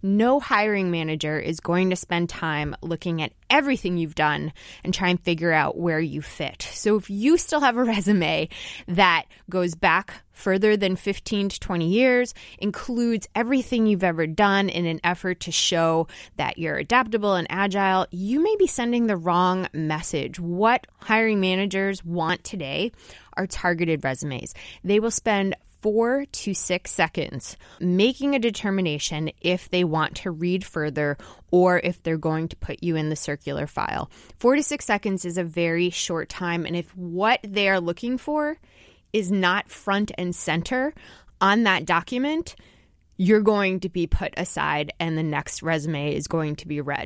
No hiring manager is going to spend time looking at everything you've done and try and figure out where you fit. So if you still have a resume that goes back further than 15 to 20 years, includes everything you've ever done in an effort to show that you're adaptable and agile, you may be sending the wrong message. What hiring managers want today are targeted resumes. They will spend four to six seconds making a determination if they want to read further or if they're going to put you in the circular file. Four to six seconds is a very short time. And if what they are looking for is not front and center on that document, you're going to be put aside and the next resume is going to be read.